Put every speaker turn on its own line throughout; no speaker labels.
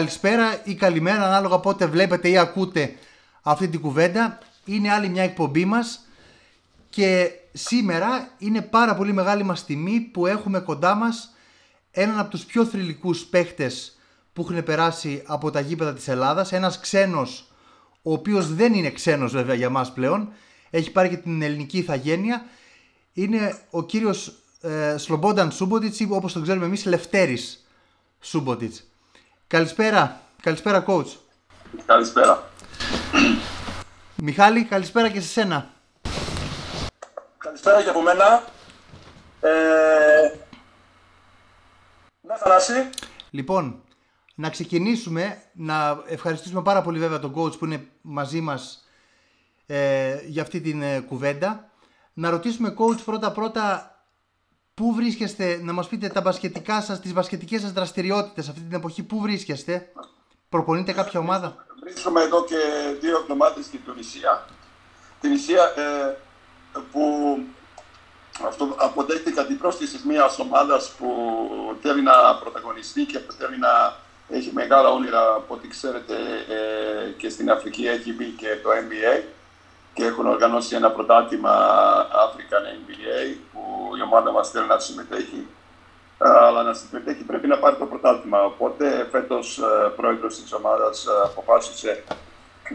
καλησπέρα ή καλημέρα ανάλογα πότε βλέπετε ή ακούτε αυτή την κουβέντα. Είναι άλλη μια εκπομπή μας και σήμερα είναι πάρα πολύ μεγάλη μας τιμή που έχουμε κοντά μας έναν από τους πιο θρηλυκούς παίχτες που έχουν περάσει από τα γήπεδα της Ελλάδας, ένας ξένος ο οποίος δεν είναι ξένος βέβαια για μας πλέον, έχει πάρει και την ελληνική ηθαγένεια, είναι ο κύριος ε, Σλομπόνταν Σούμποτιτς ή όπως τον ξέρουμε εμείς Λευτέρης Σούμποτιτς. Καλησπέρα, καλησπέρα coach.
Καλησπέρα.
Μιχάλη, καλησπέρα και σε σένα.
Καλησπέρα και από μένα. Ε... Ναι, Θανάση.
Λοιπόν, να ξεκινήσουμε, να ευχαριστήσουμε πάρα πολύ βέβαια τον coach που είναι μαζί μας ε, για αυτή την ε, κουβέντα. Να ρωτήσουμε coach πρώτα πρώτα πού βρίσκεστε, να μας πείτε τα μπασκετικά σας, τις μπασκετικές σας δραστηριότητες αυτή την εποχή, πού βρίσκεστε, προπονείτε κάποια ομάδα;
Βρίσκομαι εδώ και δύο εβδομάδες στην Τουνησία. Την Ισία ε, που αυτό αποδέχτηκα την πρόσκληση μιας ομάδας που θέλει να πρωταγωνιστεί και που θέλει να έχει μεγάλα όνειρα από ό,τι ξέρετε ε, και στην Αφρική έχει μπει και το NBA και έχουν οργανώσει ένα πρωτάθλημα African NBA που η ομάδα μας θέλει να συμμετέχει. Αλλά να συμμετέχει πρέπει να πάρει το πρωτάθλημα. Οπότε φέτος ε, πρόεδρος της ομάδας ε, αποφάσισε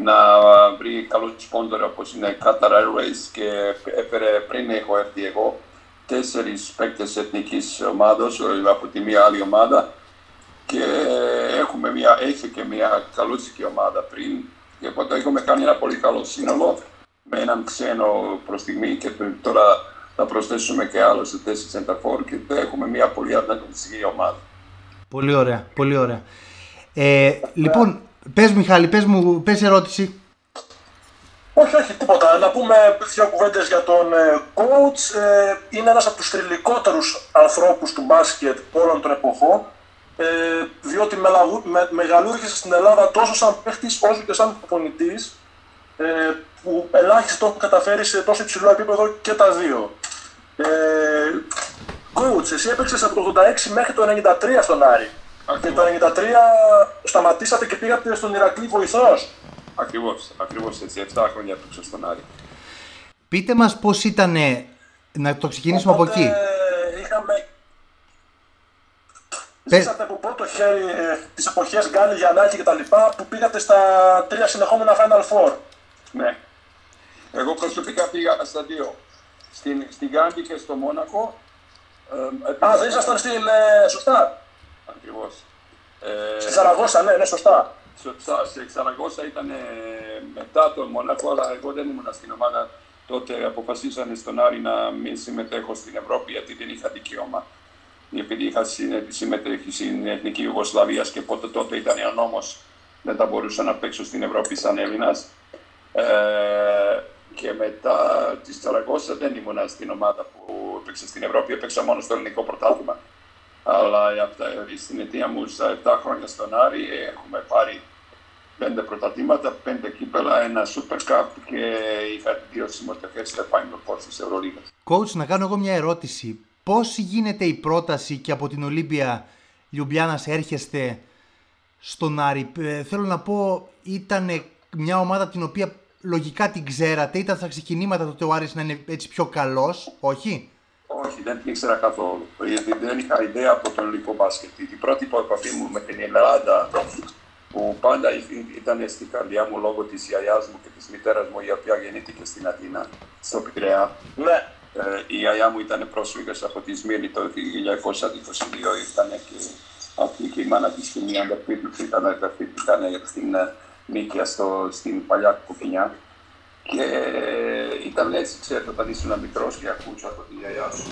να βρει καλό σπόνδορ όπως είναι Qatar Airways και έφερε πριν έχω έρθει εγώ τέσσερις παίκτες εθνικής ομάδος από τη μία άλλη ομάδα και έχουμε μια, έχει και μια καλούτσικη ομάδα πριν και οπότε έχουμε κάνει ένα πολύ καλό σύνολο με έναν ξένο προς στιγμή και τώρα θα προσθέσουμε και άλλο σε τέσσερις center και έχουμε μια πολύ ανταγωνιστική ομάδα.
Πολύ ωραία, πολύ ωραία. Ε, λοιπόν, πες Μιχάλη, πες μου, πες ερώτηση.
Όχι, όχι, τίποτα. Να πούμε δύο κουβέντες για τον ε, coach. Ε, είναι ένας από τους θρηλυκότερους ανθρώπους του μπάσκετ όλων των εποχών ε, διότι με, μεγαλούργησε στην Ελλάδα τόσο σαν παίχτης όσο και σαν προπονητής, ε, που ελάχιστο το έχουν καταφέρει σε τόσο υψηλό επίπεδο και τα δύο. Ε, coach, εσύ έπαιξες από το 86 μέχρι το 93 στον Άρη. Και το 93 σταματήσατε και πήγατε στον Ηρακλή βοηθός.
Ακριβώς, ακριβώς έτσι. 7 χρόνια έπαιξα στον Άρη.
Πείτε μας πώς ήταν να το ξεκινήσουμε από εκεί.
Είχαμε Ζήσατε από πρώτο χέρι ε, τις εποχές Γκάλι, Γιαννάκη κτλ. που πήγατε στα τρία συνεχόμενα Final Four.
Ναι. Εγώ προσωπικά πήγα στα δύο. Στην, στην Γκάντι και στο Μόνακο.
Ε, Α, δεν ήσασταν στην. Ε, σωστά.
Ακριβώς.
Ε, στη Σαραγώσα, ναι, ναι, σωστά.
Σωστά. Στη Σαραγώσα ήταν ε, μετά το Μόνακο, αλλά εγώ δεν ήμουν στην ομάδα. Τότε αποφασίσανε στον Άρη να μην συμμετέχω στην Ευρώπη γιατί δεν είχα δικαίωμα επειδή είχα συμμετέχει στην Εθνική Ιουγκοσλαβίας και πότε τότε ήταν ο νόμος, δεν θα μπορούσα να παίξω στην Ευρώπη σαν Έλληνας. Ε, και μετά της Σαραγώσα δεν ήμουν στην ομάδα που έπαιξε στην Ευρώπη, έπαιξα μόνο στο ελληνικό πρωτάθλημα. Αλλά στην αιτία μου στα 7 χρόνια στον Άρη έχουμε πάρει πέντε πρωταθλήματα, πέντε κύπελα, ένα Super Cup και είχα δύο συμμετοχές στα Final Four της Ευρωλίγας.
Coach, να κάνω εγώ μια ερώτηση πώς γίνεται η πρόταση και από την Ολύμπια Λιουμπιάνας έρχεστε στον Άρη; Ε, θέλω να πω, ήταν μια ομάδα την οποία λογικά την ξέρατε, ήταν στα ξεκινήματα τότε ο Άρης να είναι έτσι πιο καλός, όχι;
Όχι, δεν την ήξερα καθόλου. Γιατί δεν είχα ιδέα από τον ελληνικό μπάσκετ. Η πρώτη επαφή μου με την Ελλάδα, που πάντα ήταν στην καρδιά μου λόγω της γιαγιάς μου και της μητέρας μου, η οποία γεννήθηκε στην Αθήνα, στο Πειραιά.
Ναι.
Ε, η γιαγιά μου ήταν πρόσφυγας από τη Σμύρνη το 1922, ήταν και αυτή και η μάνα της και μια αδερφή του ήταν, αδερφή, ήταν στην ε, Νίκαια στο, στην παλιά κουκκινιά. Και ε, ήταν έτσι, ξέρετε, όταν ήσουν μικρός και ακούσω από τη γιαγιά σου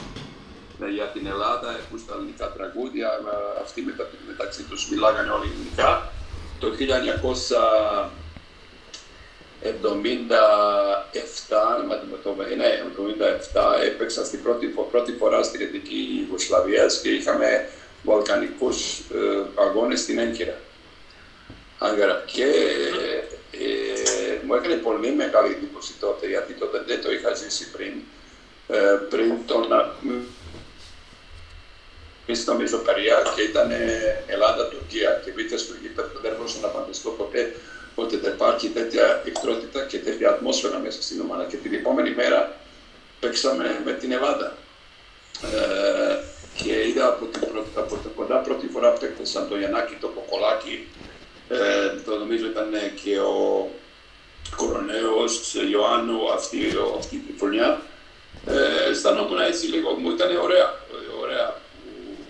για την Ελλάδα, ακούς τα ελληνικά τραγούδια, αυτοί μετα, μεταξύ τους μιλάγανε όλοι ελληνικά. Το 1900 77, ναι, 77 έπαιξα στην πρώτη, πρώτη φορά στην Εθνική Ιουγκοσλαβίας και είχαμε βαλκανικούς ε, αγώνες στην Έγκυρα. Και ε, μου έκανε πολύ μεγάλη εντύπωση τότε, γιατί τότε δεν το είχα ζήσει πριν, ε, πριν τον εμείς στο Μεσοπαριά και ήταν ε, Ελλάδα-Τουρκία και μπείτε στο γήπεδο, δεν μπορούσα να φανταστώ ποτέ ότι δεν υπάρχει τέτοια εκτρότητα και τέτοια ατμόσφαιρα μέσα στην ομάδα. Και την επόμενη μέρα παίξαμε με την Ελλάδα. Ε, και είδα από, την, από την κοντά πρώτη φορά που σαν το Γιαννάκη, το Κοκολάκι ε, το νομίζω ήταν και ο Κοροναίος, Ιωάννου αυτή, αυτή τη χρονιά. Ε, αισθανόμουν έτσι λίγο, μου ήταν ωραία, ωραία που,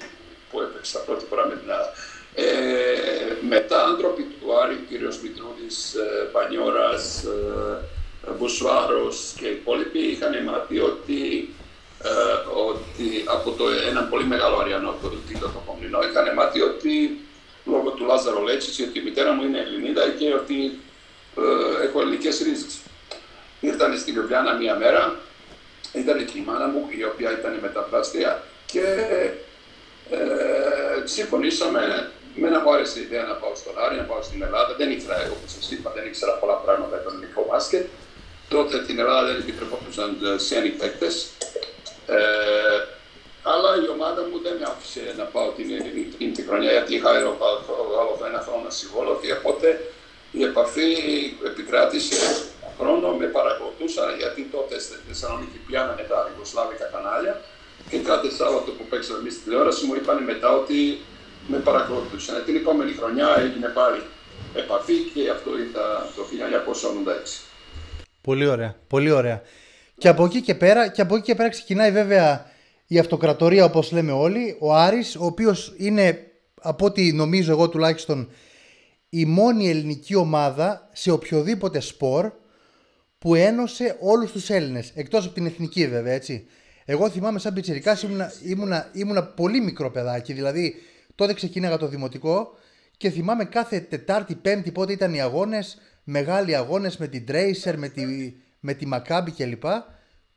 που έπαιξα πρώτη φορά με την Ελλάδα. Ε, μετά άνθρωποι του Άρη, ο κύριος Μητρούδης, ε, Πανιώρας, ε, Μπουσουάρος και οι υπόλοιποι είχαν μάθει ότι, ε, ότι από το, ένα πολύ μεγάλο αριανό από το Τίτο το Κομνηνό είχαν μάθει ότι λόγω του Λάζαρο Λέτσης, ότι η μητέρα μου είναι Ελληνίδα και ότι ε, έχω ελληνικές ρίζες. Ήρθαν στην Λιουμπλιάνα μία μέρα, ήταν και η μάνα μου, η οποία ήταν μεταφράστρια και ε, συμφωνήσαμε με να μου άρεσε η ιδέα να πάω στον Άρη, να πάω στην Ελλάδα. Δεν ήξερα, όπως σας είπα, δεν ήξερα πολλά πράγματα για τον ελληνικό μπάσκετ. Τότε την Ελλάδα δεν επιτρεπόντουσαν ξένοι παίκτε. Ε, αλλά η ομάδα μου δεν με άφησε να πάω την ελληνική χρονιά γιατί είχα άλλο ένα χρόνο συμβόλο και οπότε η επαφή επικράτησε χρόνο, με παρακολουθούσα γιατί τότε στη Θεσσαλονίκη πιάνανε τα Ιγκοσλάβικα κανάλια και κάθε Σάββατο που παίξαμε εμείς στη τηλεόραση μου είπαν μετά ότι με παρακολουθούσαν. Την επόμενη χρονιά έγινε πάλι επαφή και αυτό ήταν το 1986.
Πολύ ωραία, πολύ ωραία. Και από εκεί και πέρα, και από εκεί και πέρα ξεκινάει βέβαια η αυτοκρατορία όπως λέμε όλοι, ο Άρης, ο οποίος είναι από ό,τι νομίζω εγώ τουλάχιστον η μόνη ελληνική ομάδα σε οποιοδήποτε σπορ που ένωσε όλους τους Έλληνες, εκτός από την εθνική βέβαια έτσι. Εγώ θυμάμαι σαν πιτσιρικάς ήμουνα, ήμουνα, ήμουνα πολύ μικρό παιδάκι, δηλαδή τότε ξεκίναγα το δημοτικό και θυμάμαι κάθε Τετάρτη, Πέμπτη πότε ήταν οι αγώνες, μεγάλοι αγώνες με την Tracer, με τη, με τη Maccabi κλπ.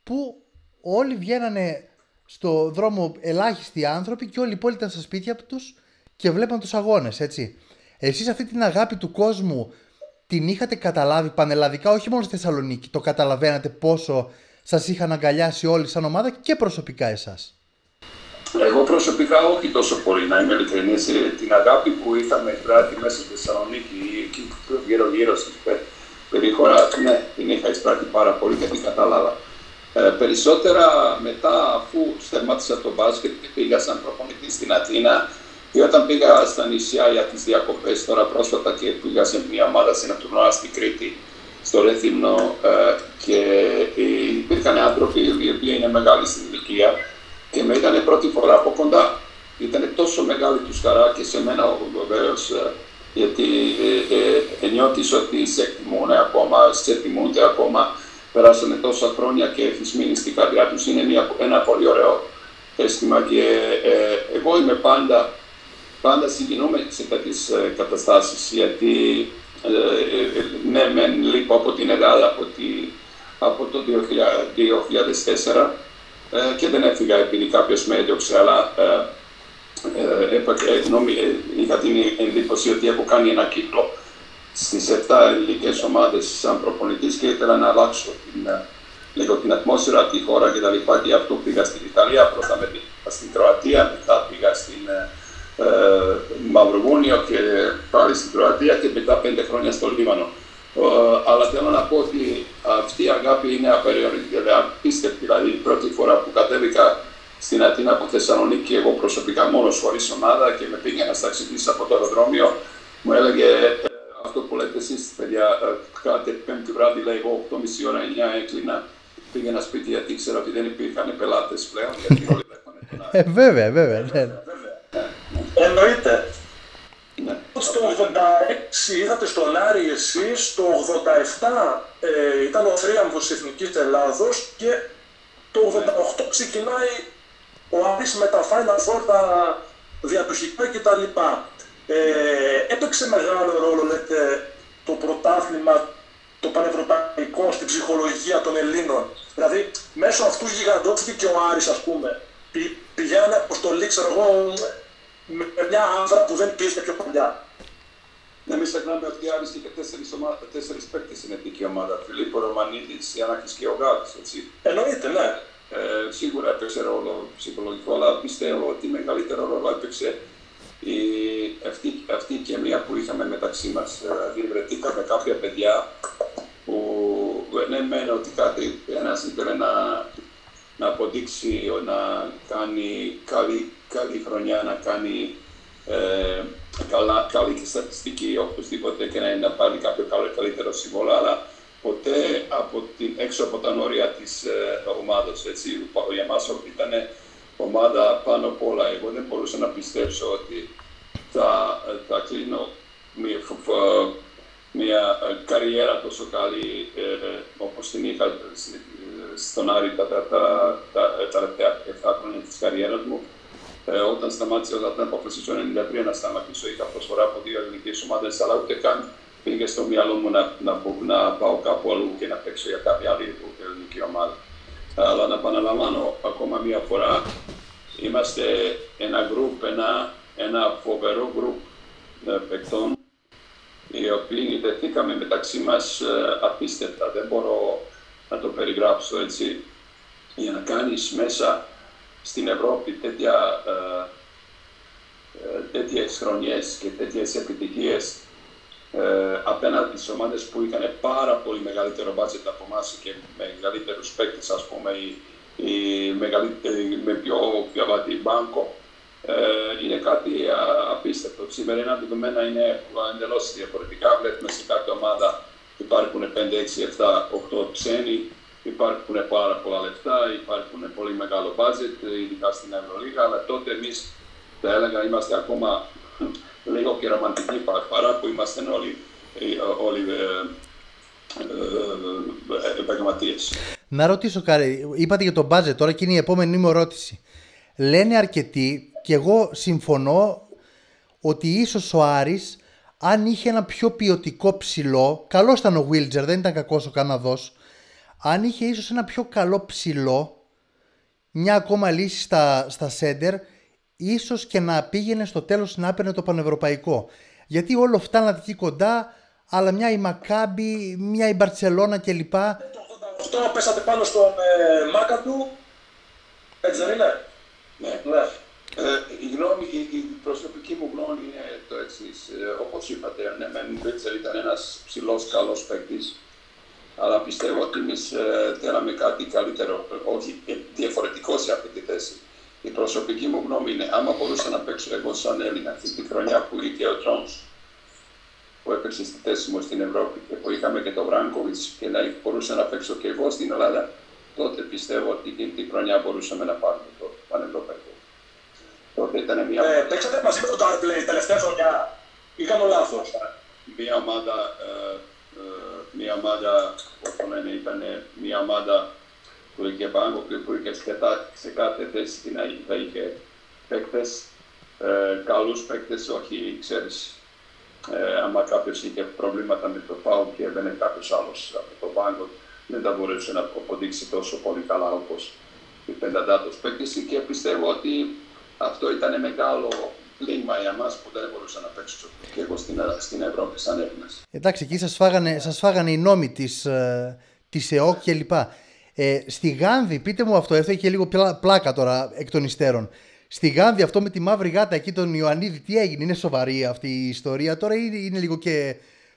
Που όλοι βγαίνανε στο δρόμο ελάχιστοι άνθρωποι και όλοι οι υπόλοιποι ήταν στα σπίτια τους και βλέπαν τους αγώνες, έτσι. Εσείς αυτή την αγάπη του κόσμου την είχατε καταλάβει πανελλαδικά, όχι μόνο στη Θεσσαλονίκη, το καταλαβαίνατε πόσο σας είχαν αγκαλιάσει όλοι σαν ομάδα και προσωπικά εσάς.
Εγώ προσωπικά όχι τόσο πολύ, να είμαι ειλικρινής. Ε, την αγάπη που είχαμε εισπράττει μέσα στη Θεσσαλονίκη, εκεί γύρω-γύρω στην περιχώρα, ναι, την είχα εισπράττει πάρα πολύ και την κατάλαβα. Ε, περισσότερα μετά, αφού σταμάτησα το μπάσκετ και πήγα σαν προπονητής στην Αθήνα, και όταν πήγα στα νησιά για τις διακοπές, τώρα πρόσφατα και πήγα σε μια ομάδα σε ένα τουρνουά στην Κρήτη, στο Ρεθύμνο, ε, και υπήρχαν άνθρωποι οι οποίοι είναι μεγάλοι στην ηλικία και με είδανε πρώτη φορά από κοντά. Ήταν τόσο μεγάλη τους χαρά και σε μένα βεβαίω, ε, γιατί ε, ε, νιώθει ότι σε εκτιμούν ακόμα, σε εκτιμούνται ακόμα. Περάσανε τόσα χρόνια και έχει μείνει στην καρδιά τους. Είναι μια, ένα πολύ ωραίο αίσθημα και ε, εγώ είμαι πάντα, πάντα συγκινούμε σε τέτοιες καταστάσεις γιατί ε, ναι, μεν λείπω από την Ελλάδα από, τη, από το 2004 ε, και δεν έφυγα επειδή κάποιος με έδιωξε, αλλά ε, ε, ε, είχα την εντύπωση ότι έχω κάνει ένα κύκλο στις 7 ελληνικές ομάδες σαν προπονητής και ήθελα να αλλάξω την, λίγο την ατμόσφαιρα, τη χώρα κτλ. Και, και αυτό πήγα στην Ιταλία, πρώτα με στην Κροατία, μετά πήγα στην ε, Μαυροβούνιο και πάλι στην Κροατία και μετά πέντε χρόνια στο Λίβανο. Uh, αλλά θέλω να πω ότι αυτή η αγάπη είναι απεριόριστη, δηλαδή απίστευτη. Δηλαδή, η πρώτη φορά που κατέβηκα στην Αθήνα από Θεσσαλονίκη, εγώ προσωπικά μόνος χωρίς ομάδα και με πήγαινα στα ταξιδίσει από το αεροδρόμιο, μου έλεγε ε, αυτό που λέτε εσείς, παιδιά, ε, κάθε πέμπτη βράδυ, λέει εγώ, 8.30 ώρα, 9 έκλεινα. Πήγαινα σπίτι γιατί ήξερα ότι δεν υπήρχαν πελάτες πλέον, γιατί όλοι βλέπανε τον
Ε, βέβαια, βέβαια. Ναι.
Εννοείται. Ναι. Στο 86 είδατε στον Άρη εσείς, το 87 ε, ήταν ο θρίαμβος της Εθνικής Ελλάδος και το 88 ξεκινάει ο Άρης με τα Final Four, τα διατοχικά κτλ. Ε, έπαιξε μεγάλο ρόλο, λέτε, το πρωτάθλημα, το πανευρωπαϊκό στην ψυχολογία των Ελλήνων. Δηλαδή, μέσω αυτού γιγαντώθηκε και ο Άρης, ας πούμε. Πηγαίνανε αποστολή, ξέρω εγώ, με μια άνδρα που δεν υπήρχε πιο παλιά.
Να μην ξεχνάμε ότι η Άρης είχε τέσσερις, ομα... τέσσερις παίκτες στην εθνική ομάδα. Φιλίππο, Ρωμανίδης, Ιαννάκης και ο Γάλλης, έτσι.
Εννοείται, ναι.
Ε, σίγουρα έπαιξε ρόλο ψυχολογικό, αλλά πιστεύω ότι μεγαλύτερο ρόλο έπαιξε η, αυτή, αυτή η κεμία που είχαμε μεταξύ μας. Δηλαδή βρεθήκαμε κάποια παιδιά που μένω ότι κάτι ένας ήθελε να, να αποδείξει, να κάνει καλή, καλή χρονιά, να κάνει ε, καλά, καλή και στατιστική οπωσδήποτε και να, να πάρει κάποιο καλό, καλύτερο συμβόλαιο, αλλά ποτέ από την, έξω από τα όρια της ε, ομάδας. Έτσι. Για μας ήταν ομάδα πάνω απ' όλα. Εγώ δεν μπορούσα να πιστέψω ότι θα, θα κλείνω μια, μια καριέρα τόσο καλή ε, όπως την είχα στον Άρη τα, τα, τα, τα τελευταία 7 χρόνια της καριέρας μου. Ε, όταν σταμάτησα, όταν αποφασίσω το 1993 να σταματήσω, είχα προσφορά από δύο ελληνικές ομάδες, αλλά ούτε καν πήγε στο μυαλό μου να, να, να πάω κάπου αλλού και να παίξω για κάποια άλλη ελληνική ομάδα. Αλλά να επαναλαμβάνω ακόμα μία φορά, είμαστε ένα group, ένα, ένα φοβερό group ε, παικτών, οι οποίοι δεθήκαμε μεταξύ μας ε, απίστευτα. Δεν μπορώ να το περιγράψω έτσι. Για να κάνεις μέσα στην Ευρώπη τέτοια, ε, ε, τέτοιες χρονιές και τέτοιες επιτυχίες ε, απέναντι στις ομάδες που είχαν πάρα πολύ μεγαλύτερο μπάτζετ από εμάς και μεγαλύτερους παίκτες, ας πούμε, ή, ή με πιο πιαβατή μπάνκο, ε, είναι κάτι απίστευτο. Σήμερα ένα δεδομένα είναι εντελώς διαφορετικά. Βλέπουμε σε κάθε ομάδα υπάρχουν 5, 6, 7, 8 ξένοι υπάρχουν πάρα πολλά λεφτά, υπάρχουν πολύ μεγάλο budget, ειδικά στην Ευρωλίγα, αλλά τότε εμείς θα έλεγα είμαστε ακόμα λίγο και ρομαντικοί παρά που είμαστε όλοι, όλοι ε, ε, ε, επαγγελματίες.
Να ρωτήσω κάτι, είπατε για το budget, τώρα και είναι η επόμενη μου ερώτηση. Λένε αρκετοί και εγώ συμφωνώ ότι ίσως ο Άρης αν είχε ένα πιο ποιοτικό ψηλό, καλός ήταν ο Βίλτζερ, δεν ήταν κακός ο Καναδός, αν είχε ίσως ένα πιο καλό ψηλό, μια ακόμα λύση στα, στα σέντερ, ίσως και να πήγαινε στο τέλος να έπαιρνε το πανευρωπαϊκό. Γιατί όλο φτάνατε εκεί κοντά, αλλά μια η Μακάμπη, μια η Μπαρτσελώνα κλπ.
Αυτό πέσατε πάνω στον ε, Μάκα του, έτσι δεν είναι;
Ναι. ναι. Ε, η, γνώμη, η, η, προσωπική μου γνώμη είναι το εξής. Ε, Όπως είπατε, ναι, μεν ήταν ένας ψηλός καλός παίκτης, αλλά πιστεύω ότι εμείς ε, θέλαμε κάτι καλύτερο, όχι ε, διαφορετικό σε αυτή τη θέση. Η προσωπική μου γνώμη είναι, άμα μπορούσα να παίξω εγώ σαν Έλληνα αυτή τη χρονιά που είχε ο Τρόμς, που έπαιξε στη θέση μου στην Ευρώπη και που είχαμε και τον Βράγκοβιτς και να μπορούσα να παίξω και εγώ στην Ελλάδα, τότε πιστεύω ότι εκείνη τη χρονιά μπορούσαμε να πάρουμε το πανευρωπαϊκό. Τότε ήταν μια.
Ε, παίξατε μαζί με τον Darplay τελευταία χρονιά, ή κάνω λάθος.
Μια ομάδα ε, ε, μια ομάδα, όπως λένε, ήταν μια ομάδα που είχε πάγκο και που είχε σε κάθε θέση την θα είχε παίκτες, ε, καλούς παίκτες, όχι, ξέρεις, ε, άμα κάποιος είχε προβλήματα με το φάουλ και έμπαινε κάποιος άλλος από το πάγκο, δεν θα μπορούσε να αποδείξει τόσο πολύ καλά όπως η πενταντάτο παίκτη και πιστεύω ότι αυτό ήταν μεγάλο πλήγμα για μας που δεν μπορούσα να παίξω και εγώ στην, στην Ευρώπη σαν Έλληνας.
Εντάξει, εκεί σας φάγανε, σας φάγανε οι νόμοι της, ε, της ΕΟΚ και λοιπά. Ε, στη Γάνδη, πείτε μου αυτό, αυτό έχει και λίγο πλάκα τώρα εκ των υστέρων. Στη Γάνδη αυτό με τη μαύρη γάτα εκεί τον Ιωαννίδη, τι έγινε, είναι σοβαρή αυτή η ιστορία τώρα ή είναι λίγο και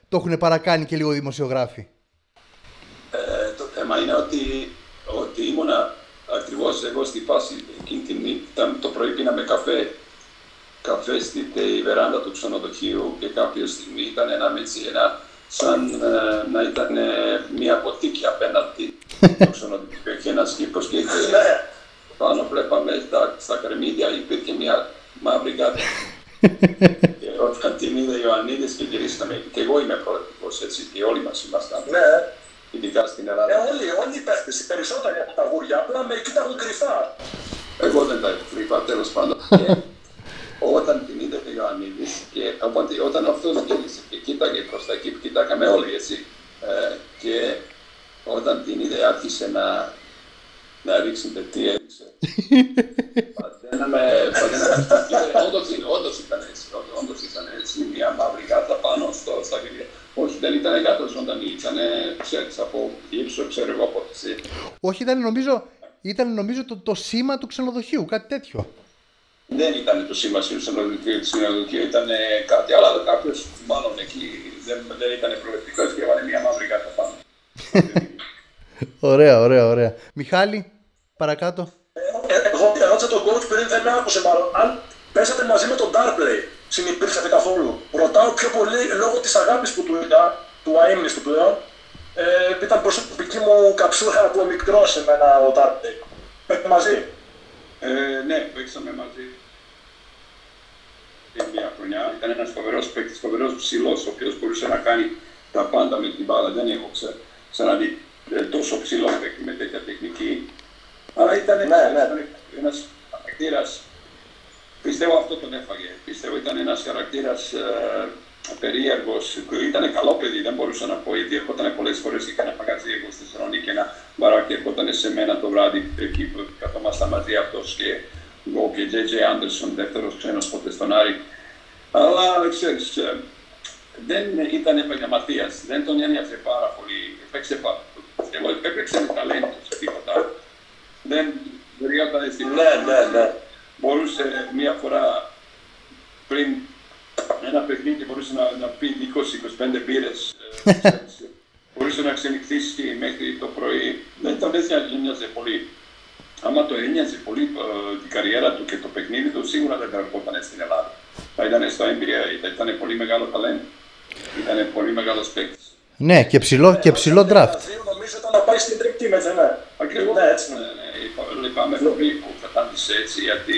το έχουν παρακάνει και λίγο δημοσιογράφοι;
Ε, το θέμα είναι ότι, ότι ήμουνα ακριβώς εγώ στη φάση εκείνη το πρωί πίναμε καφέ καφέ στη βεράντα του ξενοδοχείου και κάποια στιγμή ήταν ένα έτσι, ένα, σαν ε, να ήταν ε, μια ποτήκη απέναντι στο ξενοδοχείο και ένας κήπο και ναι. πάνω βλέπαμε στα, στα κρεμμύδια υπήρχε μια μαύρη γάτα. και όταν την είδε ο Ιωαννίδης; Και γυρίσαμε, και εγώ είμαι πρόεδρος έτσι και όλοι μας ήμασταν.
Ναι.
Ειδικά στην Ελλάδα.
Ε, όλοι, όλοι οι παίχτες, οι περισσότεροι από τα γούρια, απλά με κοίταγαν κρυφά.
Εγώ δεν τα έχω κρυφά, τέλος πάντων. όταν την είδε ο Ιωαννίδη και οπότε, όταν αυτός γύρισε και κοίταγε προς τα εκεί που κοιτάγαμε όλοι έτσι. Ε, και όταν την είδε άρχισε να, να ρίξει τι έριξε. Πατέναμε, όντως ήταν έτσι, όντως ήταν έτσι, μια μαύρη γάτα πάνω στο, στα γρήγορα. Όχι, δεν ήταν κάτω ζωντανή, ήταν, ξέρεις, από ύψος, ξέρω εγώ από
Όχι, ήταν νομίζω, ήταν νομίζω το, το σήμα του ξενοδοχείου, κάτι τέτοιο
δεν ήταν το σήμασιο τους συνοδοτήριο, ήταν κάτι άλλο. Κάποιος μάλλον εκεί δεν, δεν ήταν προεκτικό και έβαλε μια μαύρη κάρτα πάνω.
ωραία, ωραία, ωραία. Μιχάλη, παρακάτω.
Ε, εγώ ερώτησα τον coach πριν δεν με άκουσε μάλλον. Αν πέσατε μαζί με τον Darplay, συνεπήρξατε καθόλου; Ρωτάω πιο πολύ λόγω της αγάπης που του είδα, του αίμνηστου πλέον, ε, ήταν προσωπική μου καψούρα από μικρός σε μένα ο Darplay. Παίρνει μαζί;
Ε, ναι, παίξαμε μαζί. Μια χρονιά ήταν ένας φοβερός παίκτης, φοβερός ψηλός, ο οποίος μπορούσε να κάνει τα πάντα με την μπάλα. Δεν έχω ξαναδεί ε, τόσο ψηλός παίκτη με τέτοια τεχνική. Αλλά ήταν ναι, ναι. ένας χαρακτήρα. Πιστεύω αυτό τον έφαγε. Πιστεύω ήταν ένας χαρακτήρας ε, περίεργος. Ήταν καλό παιδί, δεν μπορούσα να πω. Γιατί έρχονταν πολλές φορές και ένα μαγαζί εγώ στη Θεσσαλονίκη και ένα μπαράκι έρχονταν σε μένα το βράδυ εκεί που καθόμασταν μαζί αυτός και εγώ και JJ Anderson, δεύτερος ξένος ποτέ στον Άρη. Αλλά ξέρεις, ε, δεν ήταν επαγγελματία, δεν τον ένοιαζε πάρα πολύ. Έπαιξε, εγώ έπαιξε με ταλέντο σε τίποτα. Δεν βριόταν στην
Ναι, ναι, ναι.
Μπορούσε μία φορά πριν ένα παιχνίδι μπορούσε να, να πει 20-25 μπύρες. μπορούσε να ξενυχτήσει μέχρι το πρωί. Δεν τον ένοιαζε πολύ. Άμα το ένοιαζε πολύ ε, την καριέρα του και το παιχνίδι του, σίγουρα δεν θα ερχόταν στην Ελλάδα. Θα ήταν στο NBA, θα ήταν πολύ μεγάλο ταλέντο. Ήταν πολύ μεγάλο παίκτη.
Ναι, και ψηλό, και ψηλό draft.
Νομίζω ήταν να πάει στην τριπτή με ναι.
Ακριβώ. Ναι, έτσι. Ναι, ναι. Λυπάμαι πολύ που κατάντησε έτσι, γιατί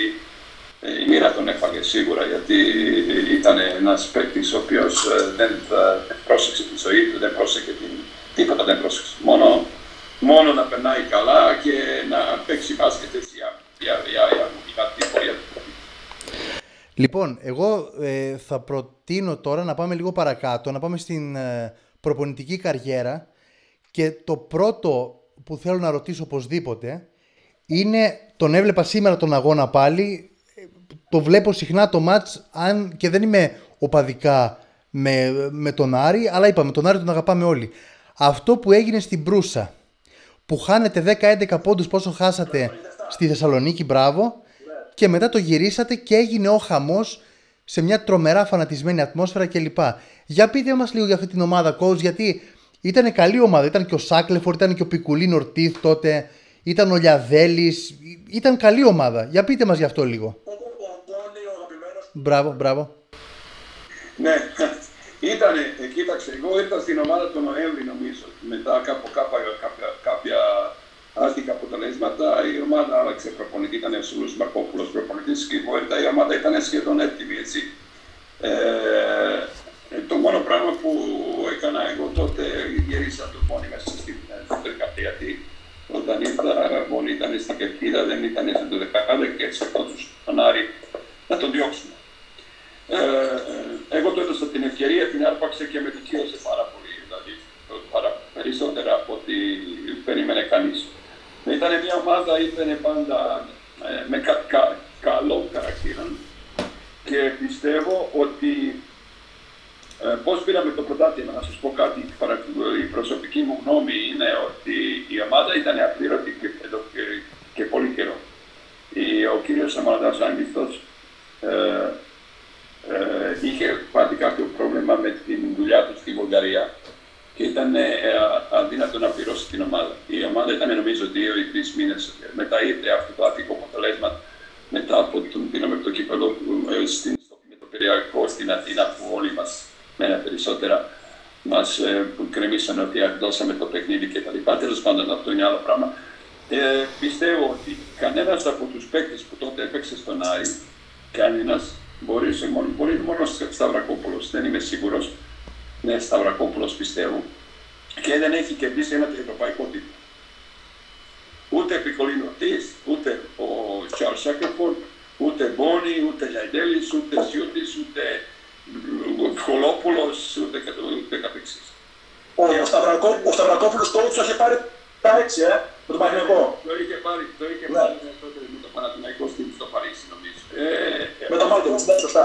ε, η μοίρα τον έφαγε σίγουρα, γιατί ήταν ένα παίκτη ο οποίο ε, δεν πρόσεξε τη ζωή του, δεν πρόσεξε την... τίποτα, δεν πρόσεξε. Μόνο, μόνο να περνάει καλά και να παίξει μπάσκετ έτσι για, για, για, για, για την πορεία του.
Λοιπόν, εγώ ε, θα προτείνω τώρα να πάμε λίγο παρακάτω, να πάμε στην ε, προπονητική καριέρα και το πρώτο που θέλω να ρωτήσω οπωσδήποτε είναι, τον έβλεπα σήμερα τον αγώνα πάλι, το βλέπω συχνά το μάτς, αν και δεν είμαι οπαδικά με, με τον Άρη, αλλά είπαμε, τον Άρη τον αγαπάμε όλοι. Αυτό που έγινε στην Προύσα, που χάνετε 10-11 πόντους πόσο χάσατε στη Θεσσαλονίκη, μπράβο, και μετά το γυρίσατε και έγινε ο χαμός σε μια τρομερά φανατισμένη ατμόσφαιρα κλπ. Για πείτε μας λίγο για αυτή την ομάδα coach, γιατί ήταν καλή ομάδα. Ήταν και ο Σάκλεφορ, ήταν και ο Πικουλίν Ορτίθ τότε, ήταν ο Λιαδέλης, ήταν καλή ομάδα. Για πείτε μας γι' αυτό λίγο. Μπράβο, μπράβο.
Ναι, ήτανε, κοίταξε, εγώ ήρθα στην ομάδα τον Νοέμβρη νομίζω, μετά κάπου κάποια, κάποια άστικα αποτελέσματα. Η ομάδα άλλαξε προπονητή, ήταν ο Σούλου Μαρκόπουλο προπονητής και η Βόερτα η ομάδα ήταν σχεδόν έτοιμη. Έτσι. Ε, το μόνο πράγμα που έκανα εγώ τότε γύρισα το πόνι μέσα στην δεκαετία όταν ήρθα, όλοι ήταν στην κερκίδα, δεν ήταν στο δεκαετία και έτσι τον Άρη να τον διώξουμε. Ε, εγώ του έδωσα την ευκαιρία, την άρπαξε και με δικαίωσε πάρα πολύ. Δηλαδή, παρά, περισσότερα από ό,τι περίμενε κανείς. Ήταν μια ομάδα, ήταν πάντα ε, με κα, κα, καλό χαρακτήρα και πιστεύω ότι ε, πώς πήραμε το πρωτάθλημα, να σας πω κάτι, η προσωπική μου γνώμη είναι ότι η ομάδα ήταν απλήρωτη και, εδώ και, και πολύ καιρό. Η, ο κύριος Σαμαραντάς Άγγιστος ε, ε, είχε πάθει κάποιο πρόβλημα με την δουλειά του στη Βουλγαρία και ήταν ε, αδύνατο να πληρώσει την ομάδα. Η ομάδα ήταν νομίζω δύο ή τρεις μήνες μετά ήρθε αυτό το άτυπο αποτελέσμα μετά από τον πήραμε το κύπελο ε, στην, με το Περιακό στην Αθήνα που όλοι μας μένα περισσότερα μας ε, κρεμίσαν ότι δώσαμε το παιχνίδι και τα λοιπά. Τέλος πάντων αυτό είναι άλλο πράγμα. Ε, πιστεύω ότι κανένας από τους παίκτες που τότε έπαιξε στον Άρη, κανένας μπορεί, μόνο, μπορεί μόνο Σταυρακόπουλος, δεν είμαι σίγουρος, ναι, Σταυρακόπουλος πιστεύω, και δεν έχει κερδίσει ένα ευρωπαϊκό τίτλο. Ούτε Πικολίνο Τις, ούτε ο Τσάρλ Σάκερφορντ, ούτε Μπόνι, ούτε Λαϊντέλης, ούτε Σιώτης, ούτε Χολόπουλος, ούτε, ούτε καθεξής.
Ο, ο, Σταυρακό, ο Σταυρακόπουλος το είχε πάρει τα έξι, ε, με τον Παναγενικό.
Το είχε πάρει, το είχε ναι. πάρει τότε με το Παναθηναϊκό στο Παρίσι, νομίζω. Ε,
με το Μάλτο, ναι, σωστά.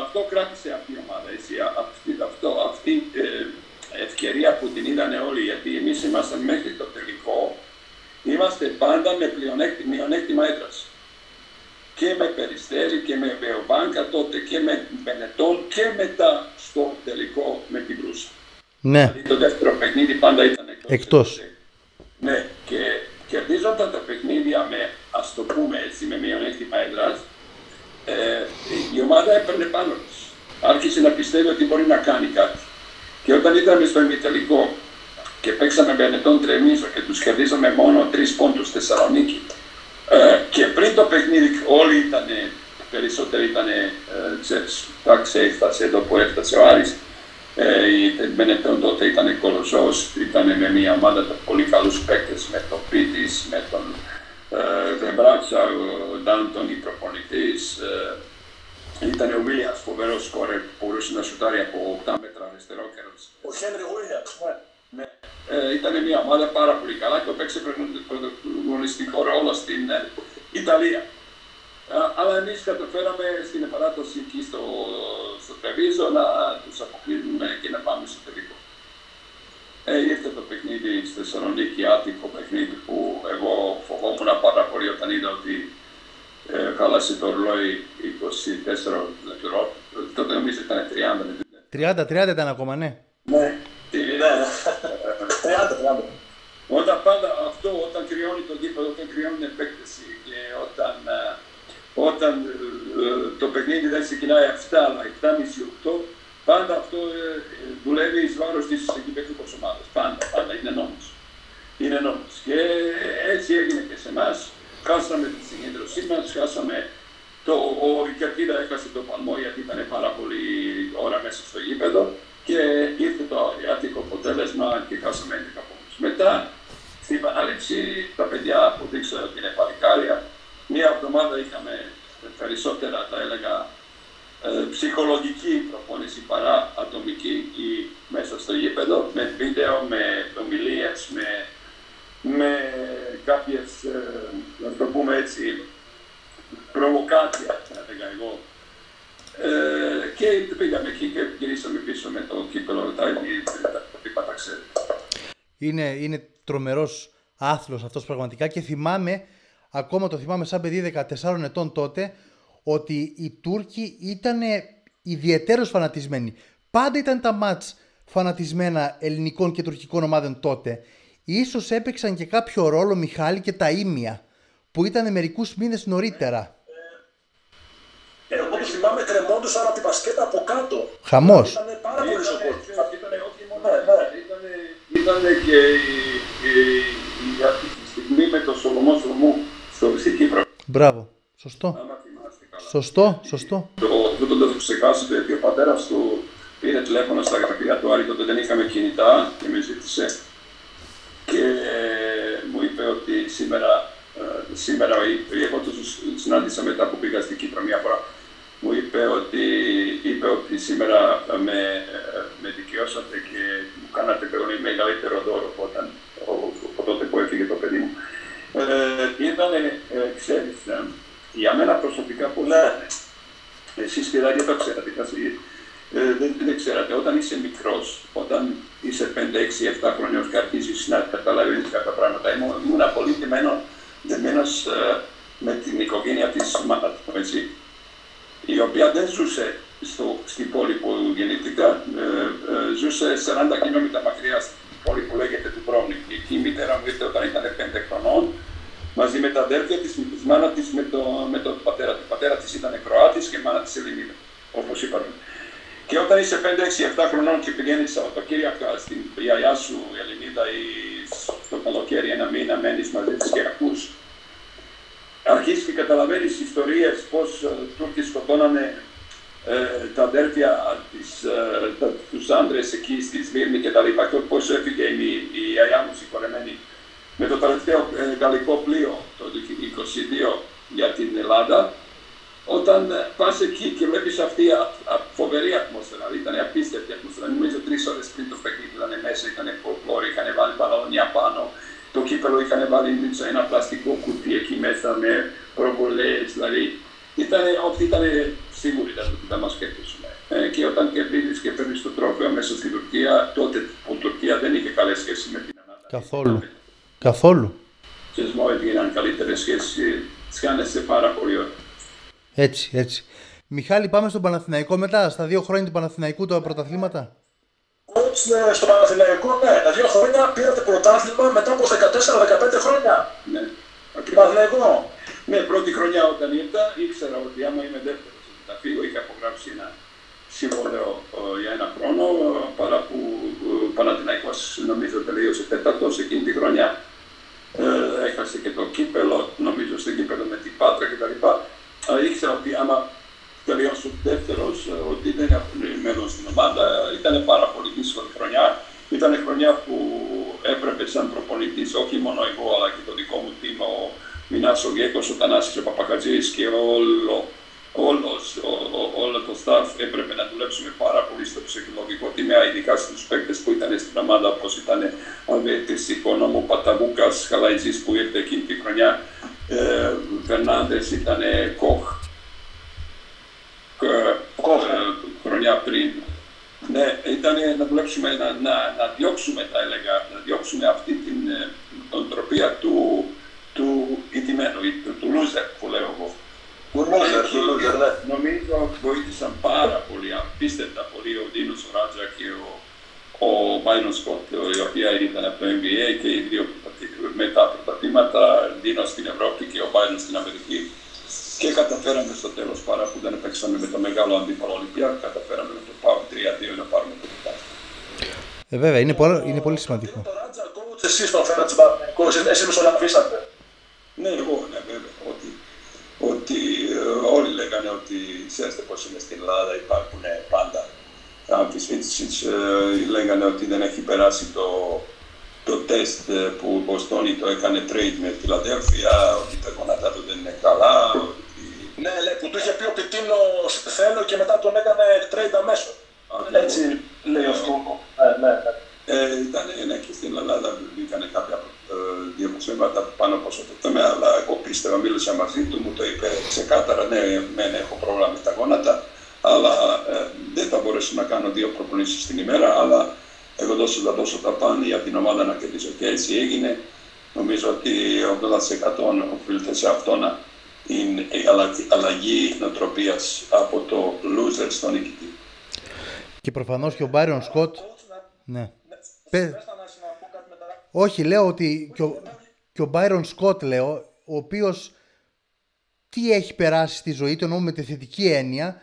Αυτό κράτησε αυτή η ομάδα, έτσι, αυτή, αυτό, αυτή ε, ευκαιρία που την είδαν όλοι, γιατί εμείς είμαστε μέχρι το τελικό, είμαστε πάντα με μειονέκτημα έδρας. Και με Περιστέρη και με Βεοβάνκα τότε και με Μπενετών και μετά στο τελικό με την Κρούσα.
Ναι.
Δηλαδή το δεύτερο παιχνίδι πάντα ήταν εκτός.
εκτός.
Ναι, και κερδίζονταν τα παιχνίδια με, ας το πούμε έτσι, με μειονέκτημα έδρας, ε, η ομάδα έπαιρνε πάνω της. Άρχισε να πιστεύει ότι μπορεί να κάνει κάτι. Και όταν ήταν στο ημιτελικό και παίξαμε με Νετών Τρεμίζο και τους κερδίσαμε μόνο τρεις πόντους στη Θεσσαλονίκη ε, και πριν το παιχνίδι όλοι ήταν, περισσότεροι ήταν ε, τα ξέφτασε εδώ που έφτασε ο Άρης ε, η Μπενετών τότε ήταν κολοσσός, ήταν με μια ομάδα πολύ καλούς παίκτες, με τον Πίτης, με τον Βεμπράτσα, ο Ντάντον, η προπονητής. Ε, ήταν ο Βίλιαμς, φοβερός σκόρερ, που μπορούσε να σουτάρει από 8 μέτρα αριστερό κέρδος.
Ο Χένρι Βίλιαμς, ναι.
Ναι. Ε, ήταν μια ομάδα πάρα πολύ καλά και παίξε πρωταγωνιστικό ρόλο στην ε, Ιταλία. Αλλά εμείς καταφέραμε στην επανάταση εκεί στο, στο Τρεβίζο να τους αποκλείσουμε και να πάμε στο τελικό. Ε, ήρθε το παιχνίδι στη Θεσσαλονίκη, άτυπο παιχνίδι που εγώ φοβόμουν πάρα πολύ όταν είδα ότι ε, χάλασε το ρολόι 24 λεπτό. Τότε νομίζω ήταν
30. 30, 30 ήταν ακόμα, ναι.
Ναι, 30, 30.
Όταν πάντα αυτό, όταν κρυώνει το γήπεδο, όταν κρυώνει επέκταση και όταν ε, όταν ε, το παιχνίδι δεν ξεκινάει 7 αλλά 7,5-8, πάντα αυτό ε, δουλεύει εις βάρος της εγκυπέκτικης ομάδας. Πάντα, πάντα, είναι νόμος. Είναι νόμος. Και έτσι έγινε και σε εμάς. Χάσαμε τη συγκέντρωσή μας, χάσαμε το, ο, η Κερκίδα έκασε το παλμό γιατί ήταν πάρα πολύ ώρα μέσα στο γήπεδο και ήρθε το αριάτικο αποτέλεσμα και χάσαμε 11 πόντους. Μετά, στην επανάληψη, τα παιδιά που δείξαν ότι είναι παλικάρια, Μία εβδομάδα είχαμε περισσότερα, θα έλεγα, ε, ψυχολογική προπόνηση παρά ατομική ή μέσα στο γήπεδο, με βίντεο, με ομιλίες, με, με κάποιες, ε, να το πούμε έτσι, προβοκάτια, θα έλεγα εγώ. Ε, και πήγαμε εκεί και γυρίσαμε πίσω με το κύπελο, τα είπα ξέρετε.
Είναι, είναι τρομερός άθλος αυτός πραγματικά και θυμάμαι ακόμα το θυμάμαι σαν παιδί 14 ετών τότε, ότι οι Τούρκοι ήταν ιδιαίτερως φανατισμένοι. Πάντα ήταν τα μάτς φανατισμένα ελληνικών και τουρκικών ομάδων τότε. Ίσως έπαιξαν και κάποιο ρόλο Μιχάλη και τα Ήμια, που ήταν μερικούς μήνες νωρίτερα.
Ε, εγώ το θυμάμαι κρεμόντουσαν από την πασκέτα από κάτω.
Χαμός.
Ήταν πάρα πολύ
Ήταν και η στιγμή με το Σολομό Σολομού στο, στην Κύπρο.
Μπράβο. Σωστό. Σωστό, σωστό.
Το, δεν το ξεχάσετε ότι ο πατέρας του πήρε τηλέφωνο στα γραφεία του Άρη, τότε δεν είχαμε κινητά και με ζήτησε και μου είπε ότι σήμερα, ε, σήμερα εγώ του συνάντησα μετά που πήγα στην Κύπρο μια φορά. Μου είπε ότι, είπε ότι σήμερα με, με δικαιώσατε και μου κάνατε πολύ μεγαλύτερο δώρο από, όταν, από τότε που έφυγε το παιδί μου. Ε, ήταν, ε, ξέρεις, ε, για μένα προσωπικά πολλά, εσείς και το ξέρατε, ε, δεν, δεν ξέρατε, όταν είσαι μικρός, όταν είσαι 5, 6, 7 χρόνια και αρχίζεις να καταλαβαίνεις κάποια πράγματα, ήμουν πολύ δεμένος ε, με την οικογένεια της μάνας μου, έτσι, η οποία δεν ζούσε στο, στην πόλη που γεννήθηκα, ε, ε, ζούσε 40 κιλόμετρα μακριά στην πόλη που λέγεται του Και Εκεί η μητέρα μου ήρθε όταν ήταν 5 χρονών, μαζί με τα αδέρφια της, με τη μάνα της, με, το, με τον πατέρα του. Ο πατέρα της ήταν Κροάτης και η μάνα της Ελληνίδα, όπως είπαμε. Και όταν είσαι 5, 6, 7 χρονών και πηγαίνεις Σαββατοκύριακα στην γιαγιά σου η Ελληνίδα ή στο καλοκαίρι ένα μήνα μένεις μαζί της και ακού. Αρχίζεις και καταλαβαίνεις ιστορίες πώς ε, Τούρκοι σκοτώνανε ε, τα αδέρφια, τις, ε, τους άντρες εκεί στη Σμύρνη και τα λοιπά και πώς έφυγε η, η γιαγιά μου συγχωρεμένη με το τελευταίο ε, γαλλικό πλοίο το 2022 για την Ελλάδα, όταν ε, πας εκεί και βλέπεις αυτή η φοβερή ατμόσφαιρα, δηλαδή ήταν απίστευτη ατμόσφαιρα. Νομίζω τρεις ώρες πριν το παιχνίδι ήταν μέσα, ήταν φολκλόρι, είχαν βάλει παλόνια πάνω. Το κύπελο είχαν βάλει σε ένα πλαστικό κουτί εκεί μέσα με προβολές. Δηλαδή ήταν ό,τι ήταν σίγουροι ήταν ότι θα μας κερδίσουμε. Ε, και όταν κερδίζεις και παίρνεις το τρόπο μέσα στην Τουρκία, τότε που η Τουρκία δεν είχε καλές σχέσεις με την Ελλάδα.
Καθόλου. Καθόλου.
Και μου έγιναν καλύτερες σχέσεις. Σκάνεσαι πάρα πολύ ωραία.
Έτσι, έτσι. Μιχάλη, πάμε στον Παναθηναϊκό μετά, στα δύο χρόνια του Παναθηναϊκού τα πρωταθλήματα;
Coach coach ε, στο Παναθηναϊκό, ναι, τα δύο χρόνια πήρατε πρωτάθλημα μετά από 14-15 χρόνια.
Ναι.
Παναθηναϊκό.
Ναι, πρώτη χρονιά όταν ήρθα ήξερα ότι άμα είμαι δεύτερος θα φύγω, είχα απογράψει ένα συμβόλαιο ε, για ένα χρόνο, παρά που ο Παναθηναϊκός νομίζω τελείωσε τέταρτος εκείνη τη χρονιά. Ε, έχασε και το κύπελο, νομίζω στο κύπελο με την Πάτρα κτλ. Ήξερα ότι άμα τελειώσω δεύτερος, ε, ότι δεν μένω στην ομάδα. Ήταν πάρα πολύ δύσκολη χρονιά. Ήταν χρονιά που έπρεπε σαν προπονητής, όχι μόνο εγώ, αλλά και το δικό μου τίμο, ο Μινάσο Γκέκο, ο Τανάσης ο Παπακατζής και όλο, όλος, ό, όλο το staff έπρεπε να δουλέψουμε πάρα πολύ στο ψυχολογικό τιμέα, ειδικά στους παίκτες που ήταν στην ομάδα, όπως ήταν Αλβέτη, Οικόνομο, Παταβούκας, Χαλαϊζή που ήρθε εκείνη τη χρονιά, ε, Φερνάνδε, ήταν Κοχ, χρονιά πριν. Ναι, ήταν να δουλέψουμε, να, να, να διώξουμε, τα έλεγα, να διώξουμε αυτή την οτροπία του, του ηττημένου, του, του loser που λέω εγώ.
Του loser, του loser, ναι.
Νομίζω βοήθησαν πάρα πολύ, απίστευτα πολύ ο Δίνος Ράτζα και ο, ο Μάινο Σκότ, οι οποίοι ήταν από το NBA και οι δύο με τα πρωταθλήματα, Δίνος στην Ευρώπη και ο Μάινο στην Αμερική. Και καταφέραμε στο τέλος παρά που δεν παίξαμε με το μεγάλο αντίπαλο Ολυμπιακό, καταφέραμε με το πάμε 3-2 να πάρουμε το πρωτάθλημα.
Ε, βέβαια, είναι πολύ, είναι πολύ σημαντικό.
Το Ράτζα coach, εσείς τον φέρατε Παναθηναϊκός, εσείς μεσολαβήσατε.
Ναι, εγώ, ναι, βέβαια. Ότι, ότι ε, όλοι λέγανε ότι ξέρετε πώς είναι στην Ελλάδα, υπάρχουν πάντα αμφισβήτησεις. Ε, λέγανε ότι δεν έχει περάσει το, το τεστ ε, που ο Μποστόνι το έκανε trade με Φιλαδέλφια, ότι τα γόνατά του δεν είναι καλά,
ναι, ναι, που του είχε πει ο Πιτίνο θέλω και μετά τον έκανε trade αμέσως. Έτσι λέει ο Σκούκο. Ναι, ναι, ναι.
Ε, ήταν ναι, και στην Ελλάδα βγήκαν κάποια ε, δημοσιεύματα πάνω από αυτό το θέμα, αλλά εγώ πίστευα, μίλησα μαζί του, μου το είπε ξεκάθαρα, ναι, μεν έχω πρόβλημα με τα γόνατα, αλλά ε, δεν θα μπορέσω να κάνω δύο προπονήσεις την ημέρα, αλλά εγώ τόσο θα δώσω τα πάντα για την ομάδα να κερδίσω και έτσι έγινε. Νομίζω ότι 80% οφείλεται σε αυτό να είναι η αλλαγή νοοτροπίας από το loser στο νικητή.
Και προφανώς και ο Μπάριον Σκοτ. Ναι. Όχι, λέω ότι και ο, και ο Byron Σκοτ, λέω, ο οποίος τι έχει περάσει στη ζωή του, εννοώ με τη θετική έννοια,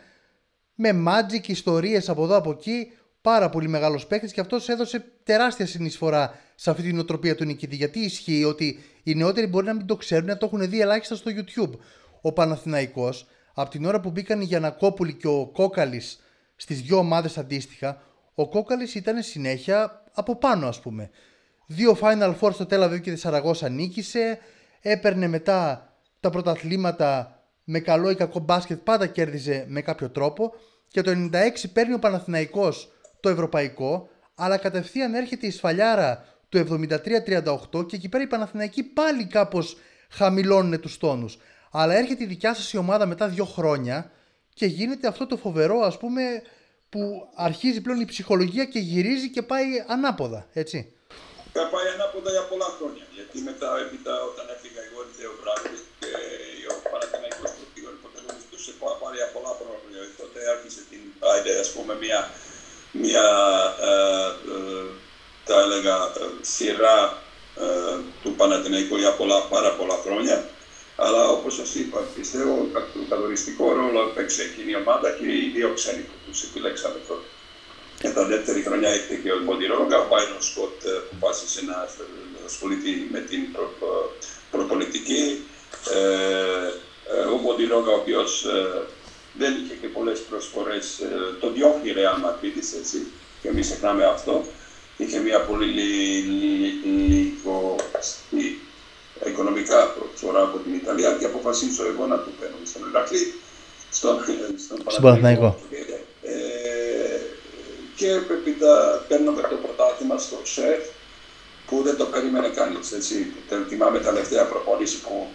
με magic, ιστορίες από εδώ από εκεί, πάρα πολύ μεγάλος παίκτης και αυτός έδωσε τεράστια συνεισφορά σε αυτή την νοοτροπία του νικητή. Γιατί ισχύει ότι οι νεότεροι μπορεί να μην το ξέρουν, να το έχουν δει ελάχιστα στο YouTube. Ο Παναθηναϊκός, από την ώρα που μπήκαν οι Γιανακόπουλοι και ο Κόκαλης στις δύο ομάδες αντίστοιχα, ο Κόκαλης ήταν συνέχεια από πάνω ας πούμε. Δύο Final Four στο Τέλαβιο και τη Σαραγώσα νίκησε, έπαιρνε μετά τα πρωταθλήματα με καλό ή κακό μπάσκετ, πάντα κέρδιζε με κάποιο τρόπο και το 96 παίρνει ο Παναθηναϊκός το ευρωπαϊκό, αλλά κατευθείαν έρχεται η σφαλιάρα του 73-38 και εκεί πέρα οι Παναθηναϊκοί πάλι κάπως χαμηλώνουν τους τόνους. Αλλά έρχεται η δικιά σας η ομάδα μετά δύο χρόνια και γίνεται αυτό το φοβερό ας πούμε που αρχίζει πλέον η ψυχολογία και γυρίζει και πάει ανάποδα, έτσι.
Θα πάει ανάποδα για πολλά χρόνια. Γιατί μετά, έπειτα, όταν έφυγα εγώ ο Μπράβης και ο Παναθηναϊκός που πήγαν υποτελούν τους σε πάρει πολλά χρόνια. Τότε άρχισε την, ας πούμε, μια, μια ε, ε, τα έλεγα, ε, σειρά ε, του Παναθηναϊκού για πολλά, πάρα πολλά χρόνια. Αλλά όπως σας είπα, πιστεύω ότι καθοριστικό ρόλο έπαιξε εκείνη η ομάδα και οι δύο ξένοι που τους επιλέξαμε τότε. Και τα δεύτερη χρονιά ήρθε και ο Μοντιρόγκα, ο Μπάιρον Σκοτ που αποφάσισε να ασχοληθεί με την προ, προπολιτική. Ε, ε, ο Μοντιρόγκα, ο οποίος ε, δεν είχε και πολλές προσφορές, ε, το διώχνει η Ρεάλ Μαδρίτη, έτσι, και μην ξεχνάμε αυτό. Είχε μια πολύ λίγο οικονομικά προσφορά από την Ιταλία και αποφασίσω εγώ να του παίρνω στον Ηρακλή, στον, στον Παναθηναϊκό. Ε, και έπειτα παίρνουμε το πρωτάθλημα στο ΣΕΦ που δεν το περίμενε κανείς, έτσι. Θυμάμαι τα τελευταία προπόνηση που,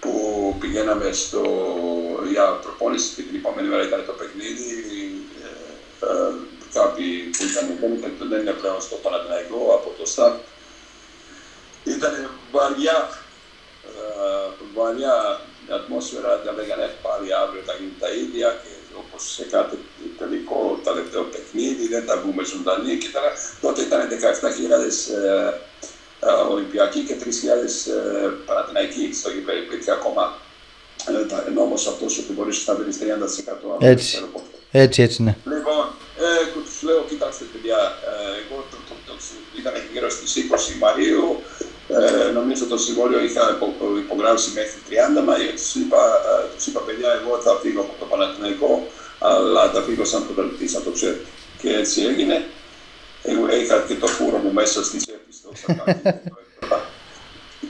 που πηγαίναμε στο, για προπόνηση και την επόμενη μέρα ήταν το παιχνίδι. Ε, ε, κάποιοι που ήταν, δεν, δεν είναι πλέον στο Παναθηναϊκό από το ΣΤΑΠ ήταν βαριά, ε, βαριά ατμόσφαιρα, τα λέγανε πάλι αύριο θα γίνει τα ίδια και όπως σε κάθε τελικό τελευταίο παιχνίδι, δεν τα βγούμε ζωντανή και τώρα, τότε ήταν 17.000 ε, Ολυμπιακοί και 3.000 ε, Παναθηναϊκοί στο γήπεδο. Υπήρχε ακόμα ε, νόμος αυτός ότι μπορείς να βρεις 30%
Έτσι. Έτσι, έτσι, ναι.
Λοιπόν, ε, τους λέω, κοιτάξτε παιδιά, ε, εγώ το, το, το, ήταν γύρω στις 20 Μαρίου, ε, νομίζω το συμβόλαιο είχα υπογράψει μέχρι 30 Μαΐου. Τους είπα, ε, τους είπα, παιδιά, εγώ θα φύγω από το Παναθηναϊκό, αλλά θα φύγω σαν πρωταθλητής, να το ξέρετε. Και έτσι έγινε. Εγώ είχα και το φούρο μου μέσα στη τσέπη στο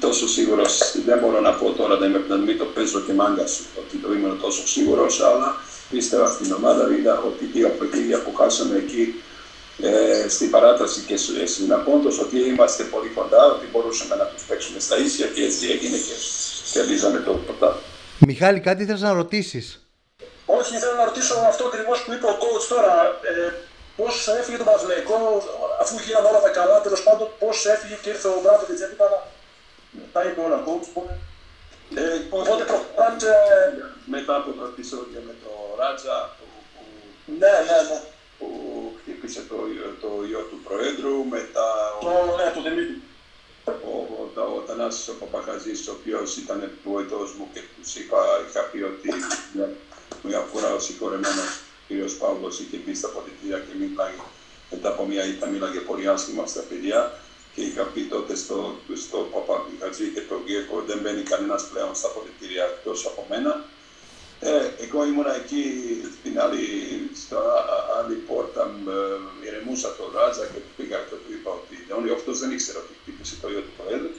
τόσο σίγουρος δεν μπορώ να πω τώρα, δεν να μην το παίζω και μάγκα σου, ότι το ήμουν τόσο σίγουρος, αλλά πίστευα στην ομάδα, είδα ότι δύο παιχνίδια που χάσαμε εκεί ε, στην παράταση και στην Απόντο, ότι είμαστε πολύ κοντά, ότι μπορούσαμε να τους παίξουμε στα ίσια και έτσι έγινε και κερδίζαμε το ποτά.
Μιχάλη, κάτι ήθελε να ρωτήσεις;
Όχι, ήθελα να ρωτήσω αυτό ακριβώς που είπε ο coach τώρα. Ε, πώς έφυγε το Παναθηναϊκό, αφού γίνανε όλα τα καλά, τέλος πάντων, πώς έφυγε και ήρθε ο Μπράτο και Τζέπιτα τα είπε όλα coach.
Ε,
Οπότε προχωράμε.
Μετά από το επεισόδιο με το Ράτζα, που,
Ναι, ναι, ναι.
που χτύπησε το, το γιο του Προέδρου, μετά ο,
Το, ναι, το Δημήτρη.
ο, ο, ο Θανάσης ο Παπαχαζής, ο οποίος ήταν βοηθός μου και τους είπα, είχα πει ότι μια, μια φορά ο συγχωρεμένος κύριος Παύλος είχε μπει στα πολιτεία και μίλαγε μετά από μια ήττα μίλαγε πολύ άσχημα στα παιδιά και είχα πει τότε στο, στο Παπαχαζή και τον Γκέκο δεν μπαίνει κανένας πλέον στα πολιτήρια εκτός από μένα. Ε, εγώ ήμουνα εκεί στην άλλη, στα άλλη πόρτα, ε, ηρεμούσα το Ράτζα και του πήγα και του είπα ότι όλοι αυτός δεν ήξερε ότι χτύπησε το γιο του Προέδρου.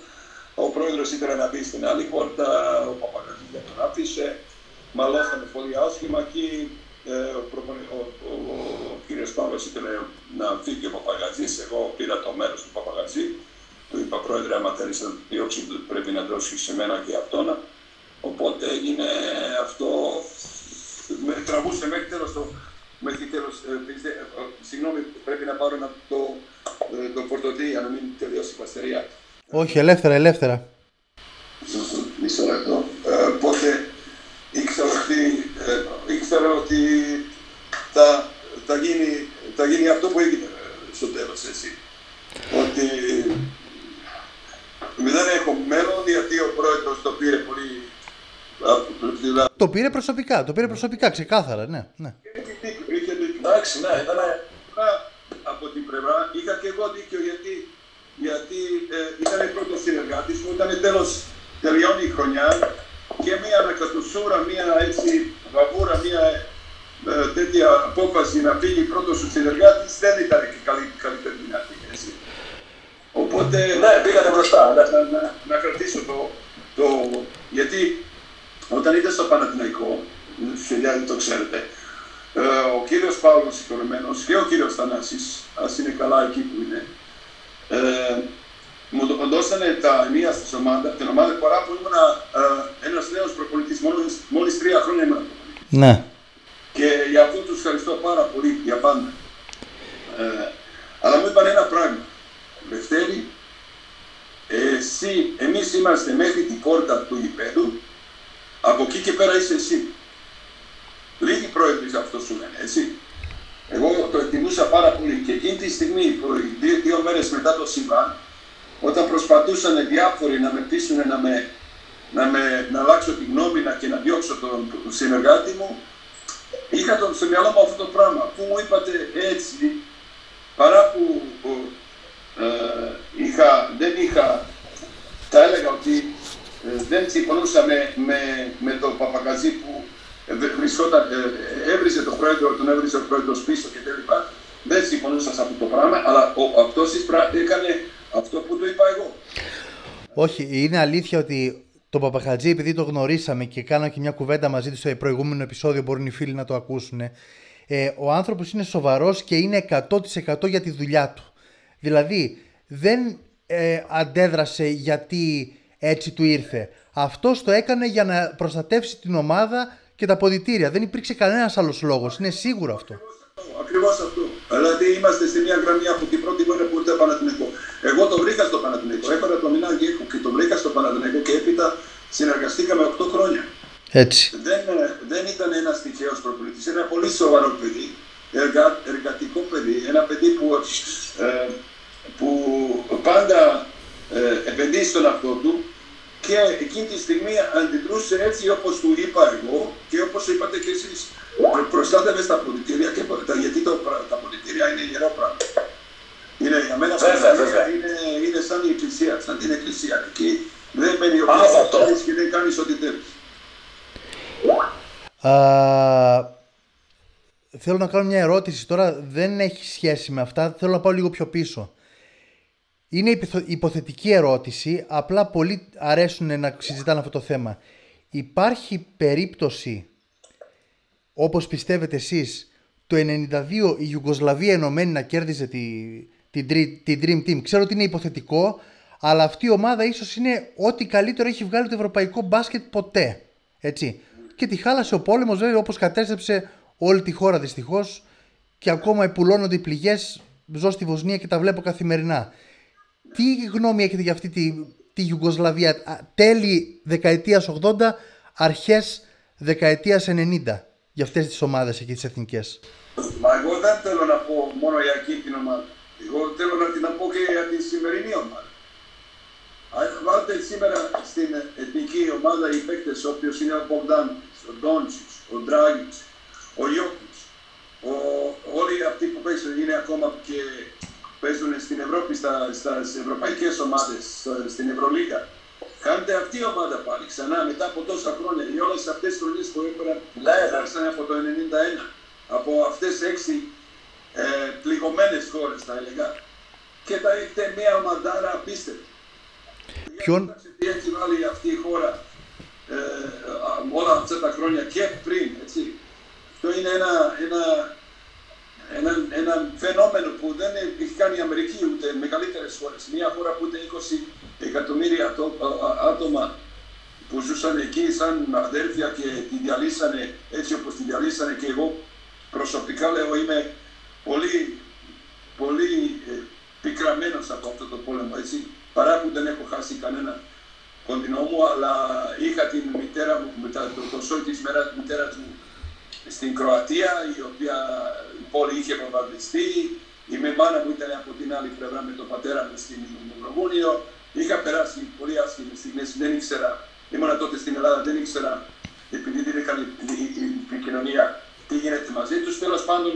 Ο Πρόεδρος ήθελε να μπει στην άλλη πόρτα, ο Παπαγαζής δεν τον άφησε, μαλώσαμε πολύ άσχημα εκεί, ε, ο, προπονη- ο, ο, ο, ο κύριος Παύλος ήθελε να φύγει ο Παπαγαζής, εγώ πήρα το μέρος του Παπαγαζή, του είπα πρόεδρε άμα θέλεις να διώξει πρέπει να δώσεις σε μένα και αυτόν. Οπότε έγινε αυτό, με τραβούσε μέχρι τέλος το, μέχρι τέλος, ε, πιστε- ε, συγγνώμη πρέπει να πάρω να το, ε, το φορτωτή για να μην τελειώσει η παστερία.
Όχι, ελεύθερα, ελεύθερα.
Μισό λεπτό. Ε, Οπότε ήξερα ότι, ε, ήξερα ότι θα, θα, γίνει, θα γίνει αυτό που έγινε ε, στο τέλος, έτσι. Ότι δεν έχω μέλλον γιατί ο πρόεδρος το πήρε πολύ α, δηλαδή,
Το πήρε προσωπικά, το πήρε προσωπικά, ξεκάθαρα, ναι. ναι.
Είχε δίκιο, είχε δίκιο.
Εντάξει, ναι, ήταν.
Πλευρά, από την πλευρά είχα και εγώ δίκιο γιατί, γιατί ε, ήταν πρώτο συνεργάτη μου, ήταν τέλος τελειώνει η χρονιά και μια ανακατοσούρα, μια έτσι βαβούρα, μια ε, τέτοια απόφαση να φύγει πρώτος ο συνεργάτη δεν ήταν και καλή, καλύτερη δυνατή. Έτσι. Οπότε
Ναι, πήγατε μπροστά. Ναι.
να, να, να κρατήσω το, το. Γιατί όταν ήταν στο Παναθηναϊκό, φιλιά το ξέρετε, ε, ο κύριος Παύλος συγχωρεμένος και ο κύριος Θανάσης, ας είναι καλά εκεί που είναι, ε, μου το δώσανε τα ενία στην ομάδα, την ομάδα παρά που ήμουν ε, ένας νέος προπονητής, μόλις τρία χρόνια ήμουν προπονητής.
Ναι.
Και για αυτό τους ευχαριστώ πάρα πολύ για πάντα. Ε, αλλά μου είπαν ένα πράγμα. Λευτέρη, εσύ, εμείς είμαστε μέχρι την πόρτα του γηπέδου, από εκεί και πέρα είσαι εσύ. Λίγοι πρόεδροι αυτό σου λένε, έτσι. Εγώ το εκτιμούσα πάρα πολύ και εκείνη τη στιγμή, που δύο, δύο μέρες μετά το συμβάν, όταν προσπαθούσαν διάφοροι να με πείσουν να, με, να, με, να αλλάξω τη γνώμη να, και να διώξω τον, τον συνεργάτη μου, είχα τον, στο μυαλό μου αυτό το πράγμα. Που μου είπατε έτσι, παρά που ε, είχα, δεν είχα, θα έλεγα ότι ε, δεν συμφωνούσα με, με, με τον Παπαγαζή που ε, βρισκόταν, ε, έβριζε τον πρόεδρο, τον έβριζε ο πρόεδρος πίσω και τέλει Δεν συμφωνούσα σε αυτό το πράγμα, αλλά ο, αυτός έκανε αυτό που του είπα εγώ.
Όχι, είναι αλήθεια ότι τον Παπαχατζή, επειδή το γνωρίσαμε και κάναμε και μια κουβέντα μαζί του στο προηγούμενο επεισόδιο, μπορούν οι φίλοι να το ακούσουν. Ε, ο άνθρωπος είναι σοβαρός και είναι 100% για τη δουλειά του. Δηλαδή, δεν ε, αντέδρασε γιατί έτσι του ήρθε. Αυτός το έκανε για να προστατεύσει την ομάδα και τα ποδητήρια. Δεν υπήρξε κανένας άλλος λόγος. Είναι σίγουρο αυτό.
Ακριβώς αυτό. Δηλαδή είμαστε στη μια γραμμή από την πρώτη μέρα που ήρθε το Παναθηναϊκό. Εγώ το βρήκα στο Παναθηναϊκό. Έφερα το Μινά Γκέκο και το βρήκα στο Παναθηναϊκό και έπειτα συνεργαστήκαμε 8 χρόνια.
Έτσι.
Δεν, δεν ήταν ένα τυχαίος προπονητής. Ένα πολύ σοβαρό παιδί. παιδί που, ε, που πάντα ε, επενδύει στον εαυτό του και εκείνη τη στιγμή αντιδρούσε έτσι όπως του είπα εγώ και όπως είπατε και εσείς προστάτευε στα πολιτήρια και, γιατί το, τα πολιτήρια είναι ιερό πράγμα. Είναι, για μένα
βέβαια, βέβαια.
Είναι, είναι σαν η εκκλησία, σαν την εκκλησία. Εκεί δεν μπαίνει ο
Άβατο.
και δεν κάνεις ό,τι θέλεις.
Α, θέλω να κάνω μια ερώτηση τώρα, δεν έχει σχέση με αυτά, θέλω να πάω λίγο πιο πίσω. Είναι υπηθο- υποθετική ερώτηση, απλά πολλοί αρέσουν να συζητάνε αυτό το θέμα. Υπάρχει περίπτωση, όπως πιστεύετε εσείς, το 92 η Ιουγκοσλαβία ενωμένη να κέρδιζε τη, την, τρι- την Dream Team. Ξέρω ότι είναι υποθετικό, αλλά αυτή η ομάδα ίσως είναι ό,τι καλύτερο έχει βγάλει το ευρωπαϊκό μπάσκετ ποτέ. Έτσι. Και τη χάλασε ο πόλεμος βέβαια όπως κατέστρεψε όλη τη χώρα δυστυχώς και ακόμα επουλώνονται οι πληγές. Ζω στη Βοσνία και τα βλέπω καθημερινά. Τι γνώμη έχετε για αυτή τη, τη Ιουγκοσλαβία α, τέλη δεκαετίας 80, αρχές δεκαετίας 90 για αυτές τις ομάδες εκεί τις εθνικές;
Μα εγώ δεν θέλω να πω μόνο για εκείνη την ομάδα. Εγώ θέλω να την πω και για τη σημερινή ομάδα. Αν Βάλτε σήμερα στην εθνική ομάδα οι παίκτες όποιος είναι ο Μπογκδάνης, ο Ντόντσιτς, ο Ντράγκητς, ο Ιώκητς, ο, όλοι αυτοί που παίζουν είναι ακόμα και παίζουν στην Ευρώπη, στα, στα, στις ευρωπαϊκές ομάδες, στα- στην Ευρωλίγα. Κάντε αυτή η ομάδα πάλι ξανά μετά από τόσα χρόνια. Οι όλες αυτές τις χρονιές που έπαιρναν
Ναι, ναι.
πέρασαν από το 91. Από αυτές έξι ε, πληγωμένες χώρες θα έλεγα. Και θα έχετε μια ομαδάρα απίστευτη.
Ποιον-
Κοιτάξτε Τι έχει βάλει αυτή η χώρα ε, α, όλα αυτά τα χρόνια και πριν, έτσι. Αυτό είναι ένα, ένα, ένα, ένα φαινόμενο που δεν έχει κάνει η Αμερική ούτε μεγαλύτερες χώρες. Μια χώρα που ούτε 20 εκατομμύρια άτο- α- α- άτομα που ζούσαν εκεί σαν αδέρφια και τη διαλύσανε έτσι όπως τη διαλύσανε και εγώ προσωπικά λέω είμαι πολύ, πολύ ε, πικραμένος από αυτό το πόλεμο έτσι παρά που δεν έχω χάσει κανένα κοντινό μου αλλά είχα την μητέρα μου μετά το, το σόι της μέρα μητέρα του στην Κροατία η οποία η πόλη είχε βομβαρδιστεί η με μάνα μου ήταν από την άλλη πλευρά με τον πατέρα μου στην Μαυροβούνιο είχα περάσει πολύ άσχημες στιγμές δεν ήξερα ήμουνα τότε στην Ελλάδα δεν ήξερα επειδή δεν είχαν η, η, η επικοινωνία τι γίνεται μαζί τους τέλος πάντων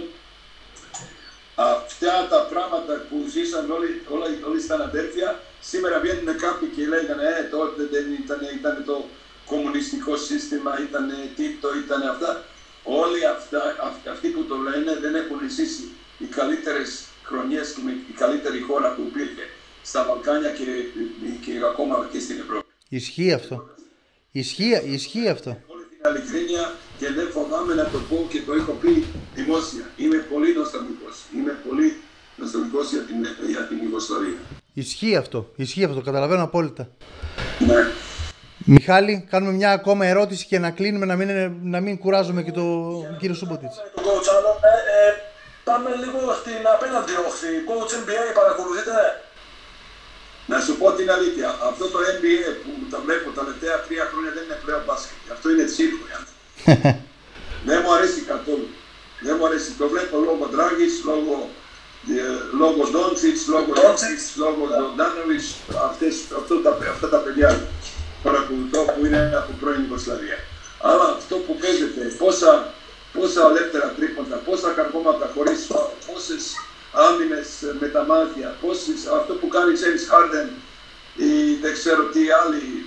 αυτά τα πράγματα που ζήσαν όλοι, όλα, όλοι στα αδέρφια, σήμερα βγαίνουν κάποιοι και λέγανε ε, τότε δεν ήταν, ήταν το κομμουνιστικό σύστημα, ήταν τίτο, ήταν αυτά. Όλοι αυτά, αυ- αυτοί που το λένε δεν έχουν ζήσει οι καλύτερες χρονιές και με η καλύτερη χώρα που υπήρχε στα Βαλκάνια και, και ακόμα και στην Ευρώπη.
Ισχύει αυτό. Ισχύει, ισχύει αυτό.
Όλη την ειλικρίνεια και δεν φοβάμαι να το πω και το έχω πει δημόσια. Είμαι πολύ νοσταλγικός. Είμαι πολύ νοσταλγικός για την, για την Ιουγκοσλαβία.
Ισχύει αυτό. Ισχύει αυτό. Καταλαβαίνω απόλυτα.
Ναι.
Μιχάλη, κάνουμε μια ακόμα ερώτηση και να κλείνουμε να μην, να μην κουράζουμε και τον κύριο Σούμποτιτς.
Τον coach άλλο. Ε, ε, πάμε λίγο στην απέναντι όχθη. Coach NBA παρακολουθείτε;
Να σου πω την αλήθεια, αυτό το NBA που τα βλέπω τα τελευταία τρία χρόνια δεν είναι πλέον μπάσκετ. Αυτό είναι τσίρκο. για μένα. δεν μου αρέσει καθόλου. Δεν μου αρέσει. Το βλέπω λόγω Ντράγκης, λόγω, ε, λόγω Ντόντσιτς, λόγω Ντόντσιτς, λόγω Ντόντσιτς, αυτές, αυτό τα, αυτά τα παιδιά παρακολουθώ που είναι από πρώην Ιουγκοσλαβία. Αλλά αυτό που παίζεται, πόσα, πόσα ελεύθερα τρίποντα, πόσα καρπώματα χωρίς φάουλ, πόσες άμυνες με τα μάτια, πόσες, αυτό που κάνει ξέρεις Harden ή δεν ξέρω τι άλλοι,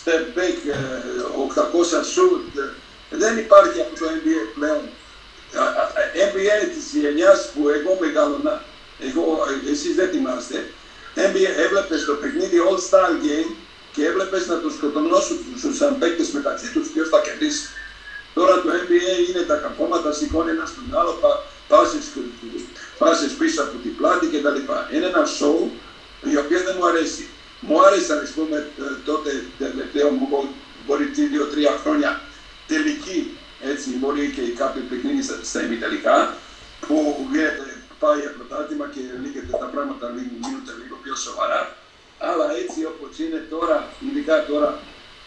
step back, ε, 800 shoot, ε, δεν υπάρχει από το NBA πλέον. Α- α- NBA της γενιάς που εγώ μεγάλωνα, εγώ, ε, εσείς δεν θυμάστε, NBA έβλεπες το παιχνίδι All Star Game και έβλεπες να τους σκοτωνώσουν τους σαν παίκτες μεταξύ τους ποιος θα κερδίσει. Τώρα το NBA είναι τα καπώματα, σηκώνει ένα στον άλλο, πας, πάσες, πάσες πίσω από την πλάτη κτλ. Είναι ένα show η οποία δεν μου αρέσει. Μου άρεσε, ας πούμε, ε, τότε τελευταίο μου μπο- μπορεί δύο-τρία χρόνια τελική, έτσι, μπορεί και κάποιο παιχνίδι στα, στα ημιτελικά, που γίνεται, πάει για πρωτάθλημα και λίγεται τα πράγματα λίγο, γίνονται λίγο πιο σοβαρά. Αλλά έτσι όπως είναι τώρα, ειδικά τώρα,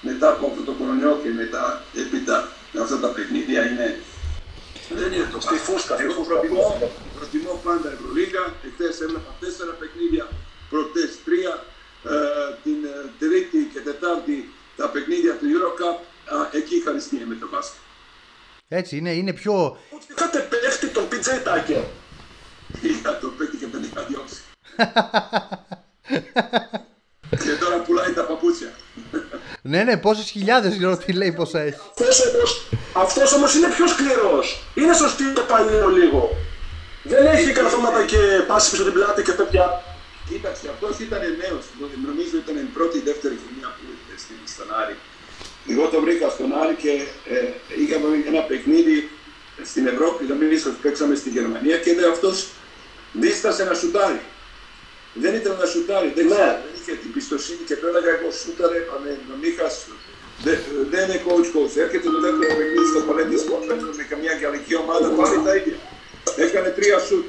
μετά από αυτό το κορονοϊό και μετά έπειτα αυτά τα παιχνίδια είναι δεν είναι το
Στη φούσκα, στη
Εγώ
φούσκα.
προτιμώ, προτιμώ πάντα Ευρωλίγα. Εχθές έβλεπα τέσσερα παιχνίδια, προχτέ τρία. Ε, την ε, Τρίτη και Τετάρτη τα παιχνίδια του Eurocup. Ε, εκεί ευχαριστία με το μπάσκετ.
Έτσι είναι, είναι πιο.
Είχατε παίχτη τον PJ Tucker.
Είχα το παίχτη και δεν είχα διώξει. και τώρα πουλάει τα παπούτσια.
ναι, ναι, πόσες χιλιάδες γύρω τι λέει πόσα έχει.
Αυτός όμω είναι πιο σκληρός. Είναι σωστή το παλιό λίγο. Δεν έχει καρφώματα και πάση πίσω την πλάτη και τέτοια.
Κοίταξε, αυτός ήταν νέος. Νομίζω ήταν η πρώτη ή δεύτερη χρονιά που ήρθε στον Άρη. Εγώ το βρήκα στον Άρη και ε, είχαμε ένα παιχνίδι στην Ευρώπη. Νομίζω ότι παίξαμε στη Γερμανία και είδε αυτός δίστασε να σουτάρει. Δεν ήταν να σουτάρει, δεν, ναι. δεν είχε την πιστοσύνη και πέραγα εγώ σούταρε, με τον είχας δεν είναι coach coach. Έρχεται το δεύτερο παιχνίδι στο Παλέντι Σπορτ με καμιά γαλλική ομάδα, πάλι τα ίδια. Έκανε τρία σουτ.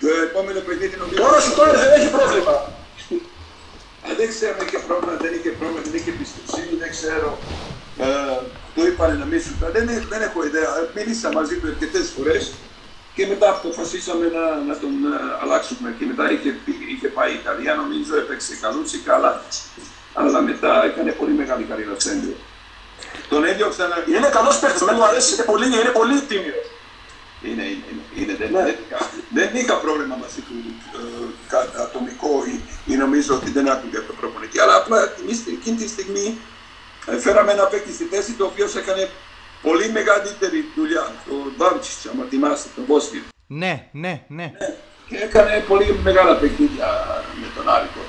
Το επόμενο παιχνίδι νομίζω...
Τώρα σου τώρα δεν έχει πρόβλημα.
Α, δεν ξέρω αν είχε πρόβλημα, δεν είχε πρόβλημα, δεν είχε πιστοσύνη, δεν ξέρω. Ε, το είπανε να μην σου δεν, δεν έχω ιδέα. Μίλησα μαζί του αρκετές φορές και μετά αποφασίσαμε να, να τον uh, αλλάξουμε. Και μετά είχε, είχε πάει η Ιταλία, νομίζω έπαιξε καλούτσι, καλά. Αλλά μετά έκανε πολύ μεγάλη καριέρα στο Τον έδιωξαν.
Είναι καλός παίκτης, δεν μου αρέσει, είναι πολύ, είναι πολύ τίμιος.
Είναι, είναι, είναι, είναι δεν, δεν, δεν είχα πρόβλημα μαζί του ε, ατομικό ή, ή, νομίζω ότι δεν άκουγε από το προπονητή. Αλλά απλά εκείνη τη στιγμή ε, φέραμε ένα παίκτη στη θέση το οποίος έκανε πολύ μεγαλύτερη δουλειά. Το Μπάμτσιτ, άμα θυμάστε, τον Βόσνιο.
Ναι, ναι, ναι.
Και έκανε πολύ μεγάλα παιχνίδια με τον Άρικο.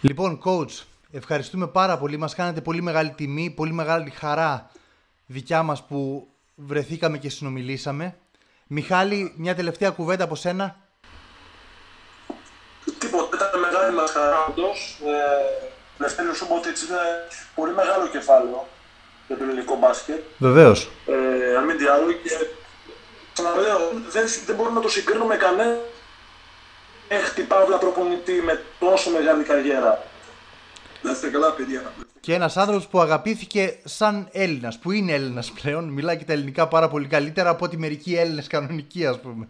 Λοιπόν, coach, ευχαριστούμε πάρα πολύ. Μας κάνετε πολύ μεγάλη τιμή, πολύ μεγάλη χαρά δικιά μας που βρεθήκαμε και συνομιλήσαμε. Μιχάλη, μια τελευταία κουβέντα από σένα.
Τίποτα, ήταν μεγάλη μας χαρά όντως. Ε, Λευτέρη Σούμποτιτς είναι πολύ μεγάλο κεφάλαιο για το ελληνικό μπάσκετ.
Βεβαίως.
Ε, αν μην τι άλλο, και ξαναλέω, δεν, δεν μπορούμε να το συγκρίνουμε με κανένα έχτη παύλα προπονητή με τόσο μεγάλη καριέρα.
Να είστε καλά, παιδιά.
Και ένας άνθρωπος που αγαπήθηκε σαν Έλληνας, που είναι Έλληνας πλέον, μιλάει και τα ελληνικά πάρα πολύ καλύτερα από ότι μερικοί Έλληνες κανονικοί, ας πούμε.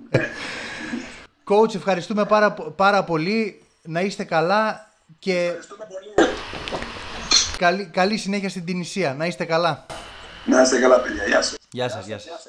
Coach, ευχαριστούμε πάρα, πάρα πολύ. Να είστε καλά και. Καλή, καλή συνέχεια στην Τινησία. Να είστε καλά.
Να είστε καλά, παιδιά. Γεια σας.
Γεια σας, γεια σας.